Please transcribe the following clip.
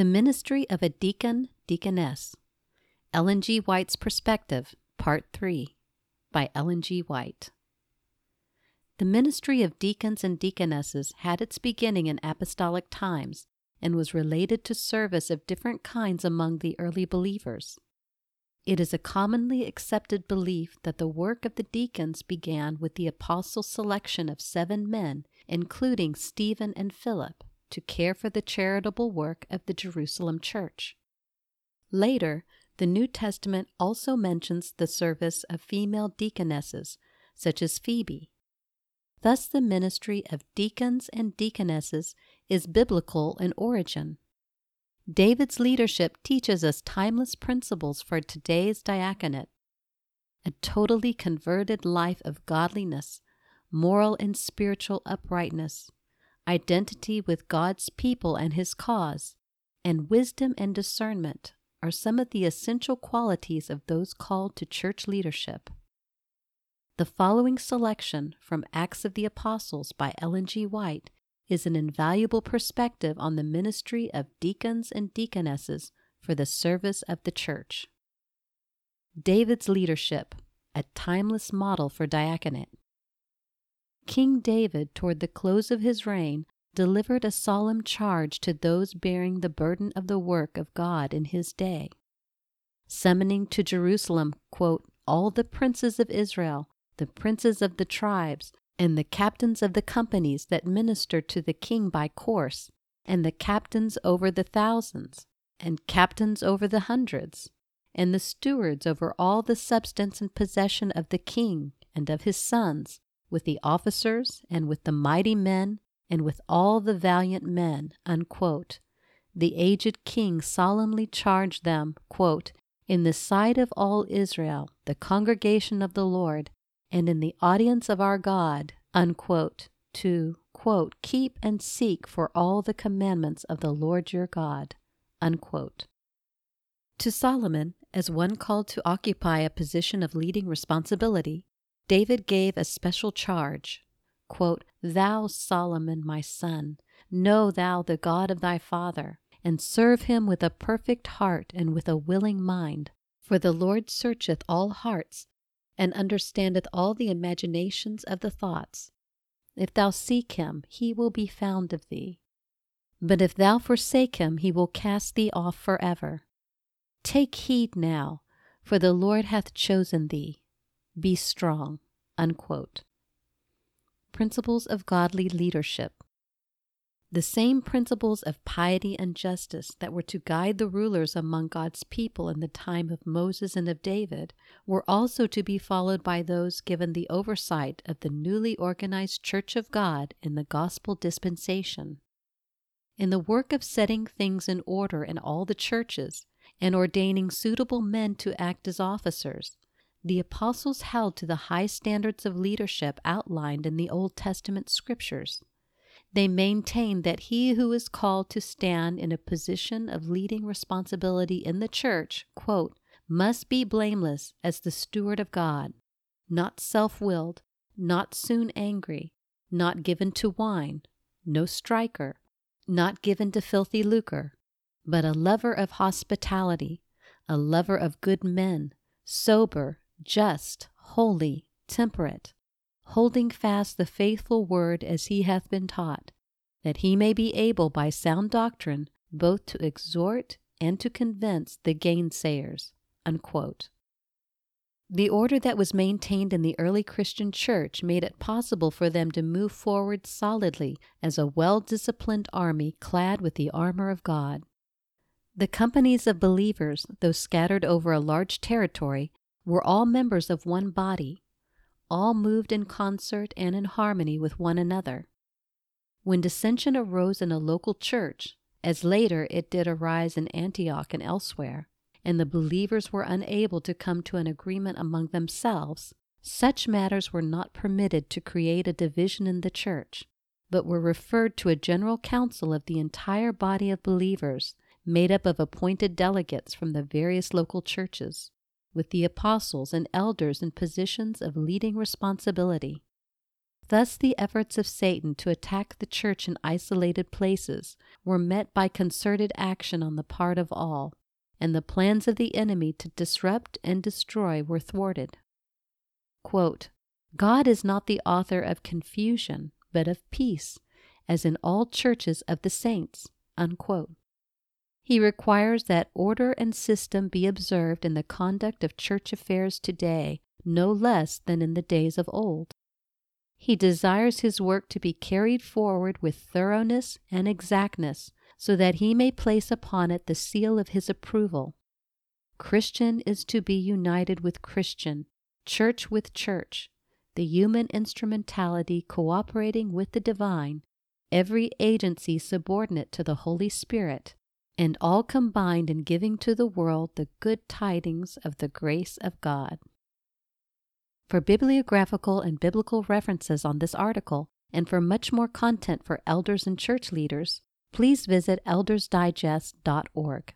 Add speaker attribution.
Speaker 1: The Ministry of a Deacon, Deaconess. Ellen G. White's Perspective, Part 3, by Ellen G. White. The ministry of deacons and deaconesses had its beginning in apostolic times and was related to service of different kinds among the early believers. It is a commonly accepted belief that the work of the deacons began with the apostles' selection of seven men, including Stephen and Philip, to care for the charitable work of the Jerusalem church. Later, the New Testament also mentions the service of female deaconesses, such as Phoebe. Thus, the ministry of deacons and deaconesses is biblical in origin. David's leadership teaches us timeless principles for today's diaconate. A totally converted life of godliness, moral and spiritual uprightness, identity with God's people and His cause, and wisdom and discernment are some of the essential qualities of those called to church leadership. The following selection from Acts of the Apostles by Ellen G. White is an invaluable perspective on the ministry of deacons and deaconesses for the service of the church. David's leadership, a timeless model for diaconate. King David, toward the close of his reign, delivered a solemn charge to those bearing the burden of the work of God in his day. Summoning to Jerusalem, quote, all the princes of Israel, the princes of the tribes, and the captains of the companies that ministered to the king by course, and the captains over the thousands, and captains over the hundreds, and the stewards over all the substance and possession of the king and of his sons, with the officers, and with the mighty men, and with all the valiant men. Unquote. The aged king solemnly charged them, quote, in the sight of all Israel, the congregation of the Lord, and in the audience of our God, unquote, to, quote, keep and seek for all the commandments of the Lord your God, unquote. To Solomon, as one called to occupy a position of leading responsibility, David gave a special charge, quote, Thou, Solomon, my son, know thou the God of thy father, and serve him with a perfect heart and with a willing mind. For the Lord searcheth all hearts, and understandeth all the imaginations of the thoughts. If thou seek him, he will be found of thee. But if thou forsake him, he will cast thee off forever. Take heed now, for the Lord hath chosen thee. Be strong. Unquote. Principles of Godly Leadership the same principles of piety and justice that were to guide the rulers among God's people in the time of Moses and of David were also to be followed by those given the oversight of the newly organized Church of God in the gospel dispensation. In the work of setting things in order in all the churches and ordaining suitable men to act as officers, the apostles held to the high standards of leadership outlined in the Old Testament scriptures. They maintained that he who is called to stand in a position of leading responsibility in the church, quote, must be blameless as the steward of God, not self willed, not soon angry, not given to wine, no striker, not given to filthy lucre, but a lover of hospitality, a lover of good men, sober, just, holy, temperate holding fast the faithful word as he hath been taught, that he may be able by sound doctrine both to exhort and to convince the gainsayers. Unquote. The order that was maintained in the early Christian church made it possible for them to move forward solidly as a well disciplined army clad with the armor of God. The companies of believers, though scattered over a large territory, were all members of one body, all moved in concert and in harmony with one another. When dissension arose in a local church, as later it did arise in Antioch and elsewhere, and the believers were unable to come to an agreement among themselves, such matters were not permitted to create a division in the church, but were referred to a general council of the entire body of believers, made up of appointed delegates from the various local churches with the apostles and elders in positions of leading responsibility. Thus, the efforts of Satan to attack the church in isolated places were met by concerted action on the part of all, and the plans of the enemy to disrupt and destroy were thwarted. Quote, God is not the author of confusion, but of peace, as in all churches of the saints. Unquote. He requires that order and system be observed in the conduct of church affairs today no less than in the days of old. He desires his work to be carried forward with thoroughness and exactness, so that he may place upon it the seal of his approval. Christian is to be united with Christian, church with church, the human instrumentality cooperating with the divine, every agency subordinate to the Holy Spirit, and all combined in giving to the world the good tidings of the grace of God. For bibliographical and biblical references on this article, and for much more content for elders and church leaders, please visit eldersdigest.org.